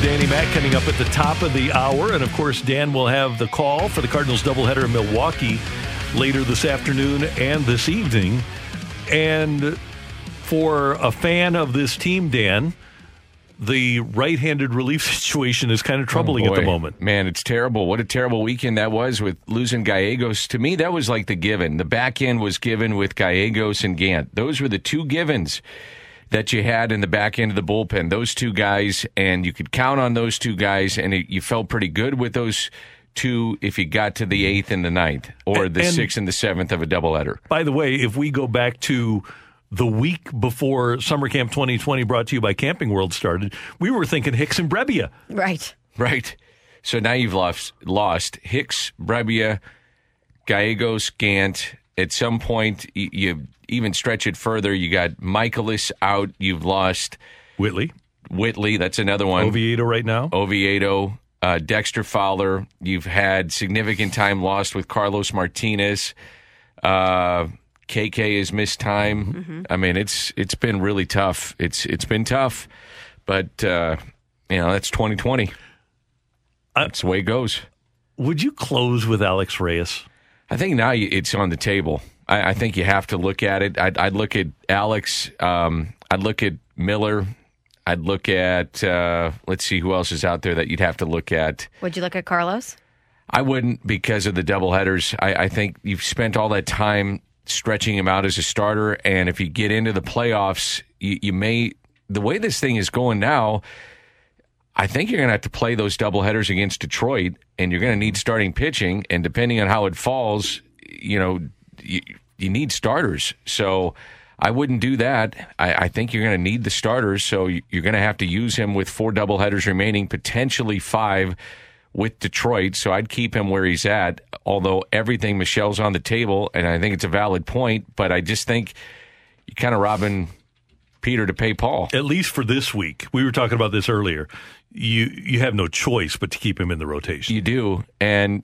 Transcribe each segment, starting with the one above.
With Danny Mac coming up at the top of the hour. And of course, Dan will have the call for the Cardinals doubleheader in Milwaukee later this afternoon and this evening. And for a fan of this team, Dan, the right handed relief situation is kind of oh, troubling Oh, at the moment. Man, it's terrible. What a terrible weekend that was with losing Gallegos. To me, that was like the given. The back end was given with Gallegos and Gant. Those were the two givens that you had in the back end of the bullpen. Those two guys, and you could count on those two guys, and it, you felt pretty good with those two if you got to the eighth and the ninth, or the And- sixth and the seventh of a double doubleheader. By the way, if we go back to the week before Summer Camp 2020 brought to you by Camping World started, we were thinking Hicks and Brebbia. Right. Right. So now you've lost lost Hicks, Brebbia, Gallegos, Gant. At some point, y- you even stretch it further. You got Mikolas out. You've lost Whitley, Whitley. That's another one. Oviedo right now. Oviedo, uh, Dexter Fowler. You've had significant time lost with Carlos Martinez. Uh, KK has missed time. I mean, it's it's been really tough. It's it's been tough, but uh, you know that's 2020. That's the way it goes. Would you close with Alex Reyes? I think now it's on the table. I, I think you have to look at it. I'd, I'd look at Alex. Um, I'd look at Miller. I'd look at uh, let's see who else is out there that you'd have to look at. Would you look at Carlos? I wouldn't because of the doubleheaders. I, I think you've spent all that time stretching him out as a starter, and if you get into the playoffs, you, you may. The way this thing is going now, I think you're going to have to play those doubleheaders against Detroit, and you're going to need starting pitching. And depending on how it falls, you know, you, you need starters. So I wouldn't do that. I, I think you're going to need the starters. So you- you're going to have to use him with four doubleheaders remaining, potentially five with Detroit. So I'd keep him where he's at. Although everything Michelle's on the table, and I think it's a valid point, but I just think you're kind of robbing Peter to pay Paul. At least for this week. We were talking about this earlier. You you have no choice but to keep him in the rotation. You do, and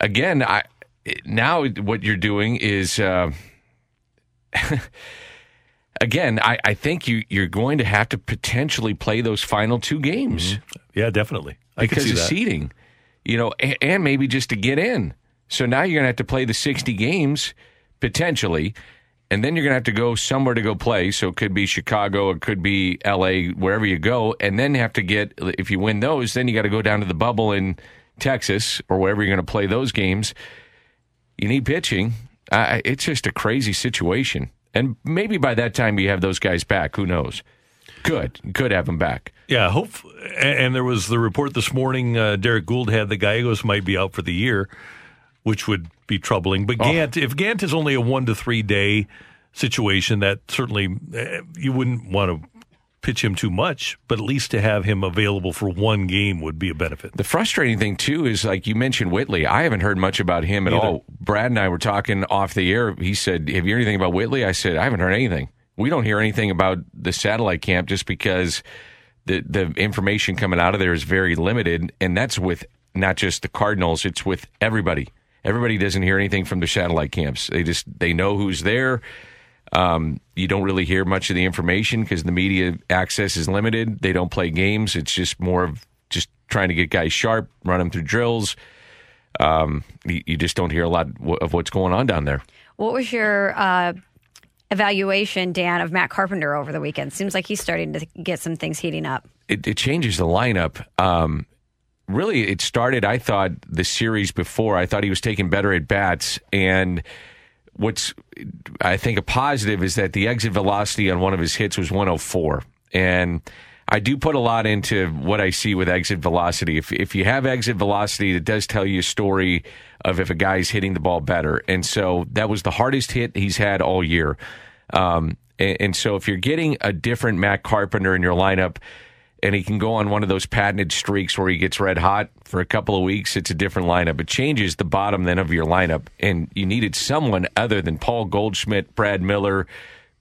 again, I now what you're doing is. Uh, Again, I, I think you, you're going to have to potentially play those final two games Yeah, definitely. I because of that. seeding, you know, and, and maybe just to get in. So now you're going to have to play the 60 games potentially, and then you're going to have to go somewhere to go play. So it could be Chicago, it could be LA, wherever you go, and then have to get if you win those, then you got to go down to the bubble in Texas or wherever you're going to play those games. You need pitching. I it's just a crazy situation, and maybe by that time you have those guys back. Who knows? Could could have them back. Yeah, hope. And and there was the report this morning. Uh, Derrick Goold had the Gallegos might be out for the year, which would be troubling. But Oh. Gant, if Gant is only a one to three day situation, that certainly uh, you wouldn't want to pitch him too much. But at least to have him available for one game would be a benefit. The frustrating thing too is like you mentioned Whitley. I haven't heard much about him at all. Brad and I were talking off the air. He said, "Have you heard anything about Whitley?" I said, "I haven't heard anything. We don't hear anything about the satellite camp just because the the information coming out of there is very limited, and that's with not just the Cardinals. It's with everybody. Everybody doesn't hear anything from the satellite camps. They just they know who's there." Um, you don't really hear much of the information because the media access is limited. They don't play games. It's just more of just trying to get guys sharp, run them through drills. Um, you, you just don't hear a lot of what's going on down there. What was your uh, evaluation, Dan, of Matt Carpenter over the weekend? Seems like he's starting to get some things heating up. It, it changes the lineup. Um, really, it started. I thought the series before. I thought he was taking better at bats, and what's I think a positive is that the exit velocity on one of his hits was 104, and I do put a lot into what I see with exit velocity. If if you have exit velocity, it does tell you a story of if a guy's hitting the ball better, and so that was the hardest hit he's had all year. Um, and, and so if you're getting a different Matt Carpenter in your lineup and he can go on one of those patented streaks where he gets red hot for a couple of weeks, it's a different lineup. It changes the bottom then of your lineup, and you needed someone other than Paul Goldschmidt, Brad Miller,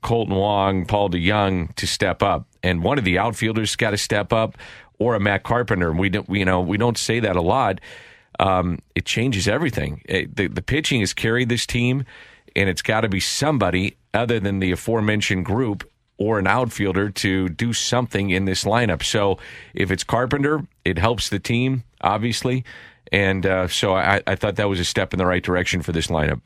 Kolten Wong, Paul DeJong to step up, and one of the outfielders got to step up, or a Matt Carpenter. We don't, you know, we don't say that a lot. Um, it changes everything. It, the, the pitching has carried this team, and it's got to be somebody other than the aforementioned group or an outfielder to do something in this lineup. So if it's Carpenter, it helps the team, obviously. And uh, so I, I thought that was a step in the right direction for this lineup.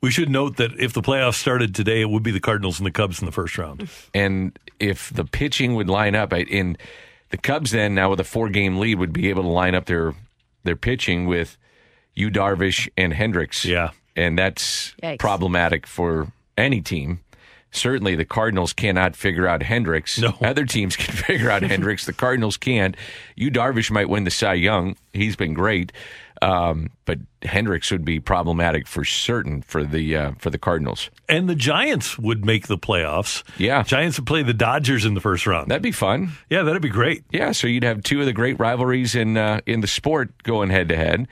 We should note that if the playoffs started today, it would be the Cardinals and the Cubs in the first round. And if the pitching would line up, in the Cubs then now with a four game lead would be able to line up their their pitching with you Darvish and Hendricks. Yeah. And that's Yikes. problematic for any team. Certainly, the Cardinals cannot figure out Hendricks. No. Other teams can figure out Hendricks. The Cardinals can't. Yu Darvish might win the Cy Young. He's been great, um, but Hendricks would be problematic for certain for the uh, for the Cardinals. And the Giants would make the playoffs. Yeah. Giants would play the Dodgers in the first round. That'd be fun. yeah, that'd be great. Yeah, so you'd have two of the great rivalries in uh, in the sport going head to head.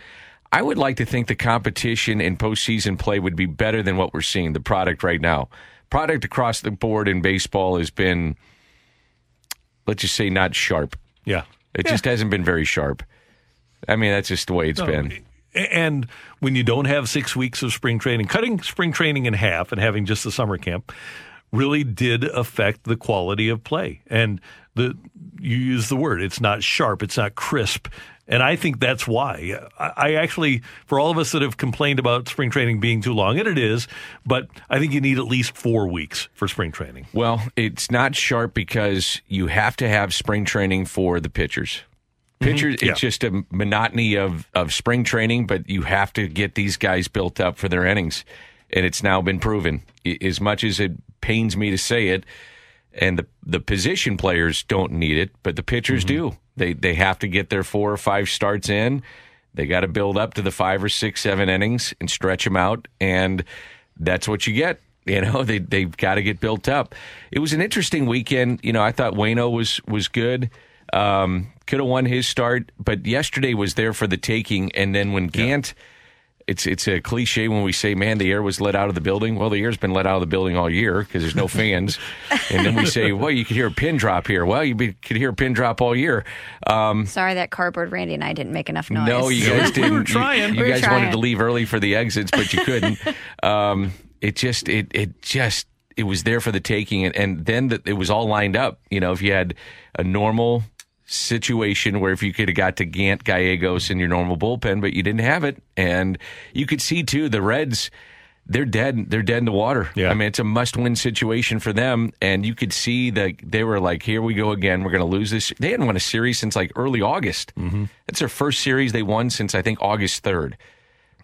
I would like to think the competition in postseason play would be better than what we're seeing. The product right now, product across the board in baseball has been, let's just say, not sharp. Yeah. It Yeah. just hasn't been very sharp. I mean, that's just the way it's been. And when you don't have six weeks of spring training, cutting spring training in half and having just the summer camp really did affect the quality of play. And the you use the word, it's not sharp, it's not crisp. And I think that's why. I I actually, for all of us that have complained about spring training being too long, and it is, but I think you need at least four weeks for spring training. Well, it's not sharp because you have to have spring training for the pitchers. Pitchers, Mm-hmm. Yeah. it's just a monotony of, of spring training, but you have to get these guys built up for their innings. And it's now been proven. As much as it pains me to say it, and the, the position players don't need it, but the pitchers Mm-hmm. do. They, they have to get their four or five starts in. They got to build up to the five or six, seven innings and stretch them out. And that's what you get. You know, they they've got to get built up. It was an interesting weekend. You know, I thought Wayno was was good. Um, could have won his start, but yesterday was there for the taking. And then when Gant, it's it's a cliche when we say, "Man, the air was let out of the building." Well, the air's been let out of the building all year because there's no fans. and then we say, "Well, you could hear a pin drop here." Well, you be, could hear a pin drop all year. Um, Sorry that cardboard Randy and I didn't make enough noise. no, you guys didn't. we were You- trying. You, We were guys wanted to leave early for the exits, but you couldn't. um, it just, it, it just, it was there for the taking, and, and then the, it was all lined up. You know, if you had a normal situation where if you could have got to Gant Gallegos in your normal bullpen, but you didn't have it, and you could see too the Reds. They're dead. They're dead in the water. Yeah. I mean, it's a must-win situation for them, and you could see that they were like, "Here we go again. We're going to lose this." They hadn't won a series since like early August. Mm-hmm. That's their first series they won since I think August third.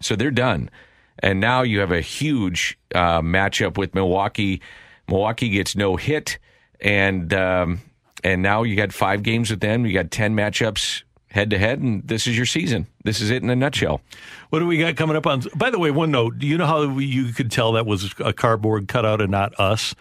So they're done, and now you have a huge uh, matchup with Milwaukee. Milwaukee gets no hit, and um, and now you got five games with them. You got ten matchups head to head, and this is your season. This is it in a nutshell. What do we got coming up on? By the way, one note: Do you know how you could tell that was a cardboard cutout and not us?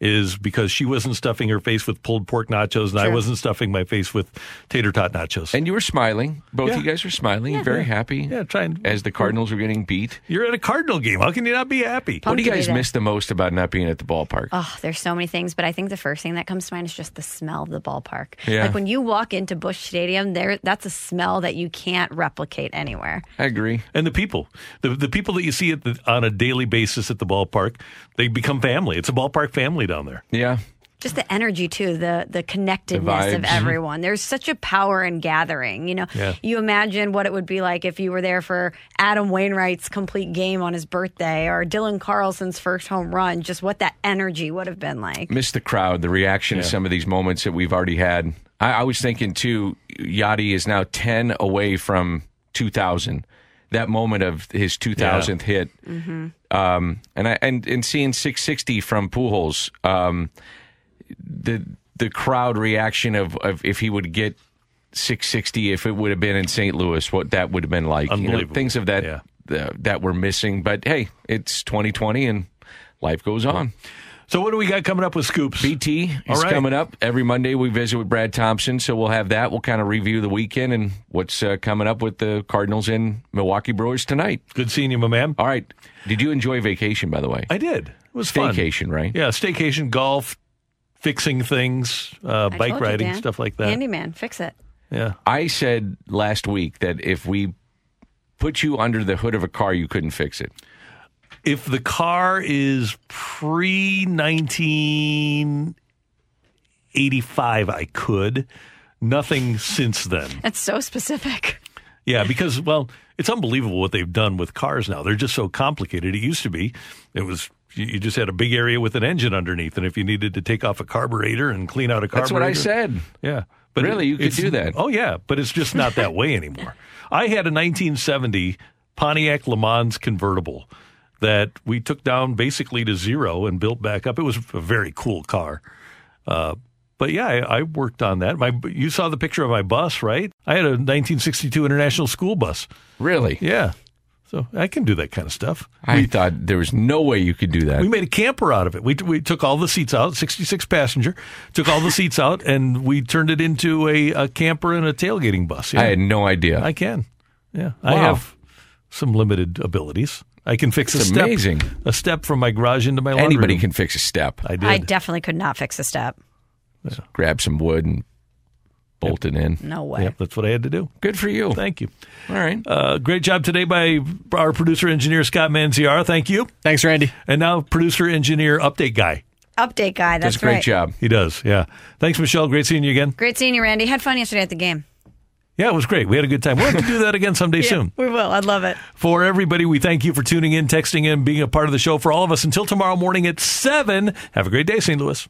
Is because she wasn't stuffing her face with pulled pork nachos, and I wasn't stuffing my face with tater tot nachos. And you were smiling. Both Yeah. you guys were smiling, very happy. yeah, trying. As the Cardinals were getting beat. You're at a Cardinal game. How can you not be happy? What do you guys miss the most about not being at the ballpark? Oh, there's so many things, but I think the first thing that comes to mind is just the smell of the ballpark. Yeah. Like when you walk into Busch Stadium, there that's a smell that you can't replicate anywhere. I agree. and the people, the the people that you see at the, on a daily basis at the ballpark, they become family. It's a ballpark family down there. Yeah. Just the energy too, the the connectedness of everyone. There's such a power in gathering. You know, Yeah. you imagine what it would be like if you were there for Adam Wainwright's complete game on his birthday or Dylan Carlson's first home run. Just what that energy would have been like. Miss the crowd, the reaction to some of these moments that we've already had. I, I was thinking too, Yadi is now 10 away from 2,000. That moment of his 2000th hit. Um, and I and, and seeing 660 from Pujols, um, the the crowd reaction of, of if he would get 660, if it would have been in St. Louis, what that would have been like. You know, things of that Yeah. uh, that were missing. But hey, it's 2020 and life goes on. So what do we got coming up with scoops? BT is right. coming up every Monday. We visit with Brad Thompson, so we'll have that. We'll kind of review the weekend and what's uh, coming up with the Cardinals and Milwaukee Brewers tonight. Good seeing you, my man. All right. Did you enjoy vacation, by the way? I did. It was fun. Staycation, right? Yeah, staycation, golf, fixing things, uh, bike told you, riding, stuff like that. Handyman, fix it. Yeah. I said last week that if we put you under the hood of a car, you couldn't fix it. If the car is pre 1985, I could. Nothing since then. That's so specific. Yeah, because well, it's unbelievable what they've done with cars now. They're just so complicated. It used to be it was you you just had a big area with an engine underneath, and if you needed to take off a carburetor and clean out a carburetor, That's what I said. Yeah, but Really? You could do that? Oh yeah, but it's just not that way anymore. I had a 1970 Pontiac Le Mans convertible that we took down basically to zero and built back up. It was a very cool car. Uh, but yeah, I, I worked on that. My you saw the picture of my bus, right? I had a 1962 International School bus. Really? Yeah, so I can do that kind of stuff. I thought there was no way you could do that. We made a camper out of it. We we took all the seats out, 66 passenger, took all the seats out, and we turned it into a, a camper and a tailgating bus. Yeah. I had no idea. I can. Yeah, I have some limited abilities. I can fix a step, amazing. a step from my garage into my laundry Anybody room. can fix a step. I did. I definitely could not fix a step. Grab some wood and bolt it in. No way. Yep, that's what I had to do. Good for you. Thank you. All right. Uh, great job today by our producer engineer Scott Manziar. Thank you. Thanks, Randy. And now producer engineer update guy. Update guy. That's Does a great right. job. He does. Yeah. Thanks, Michelle. Great seeing you again. Great seeing you, Randy. Had fun yesterday at the game. Yeah, it was great. We had a good time. We'll have to do that again someday soon. We will. I'd love it. For everybody, we thank you for tuning in, texting in, being a part of the show. For all of us, until tomorrow morning at 7, have a great day, St. Louis.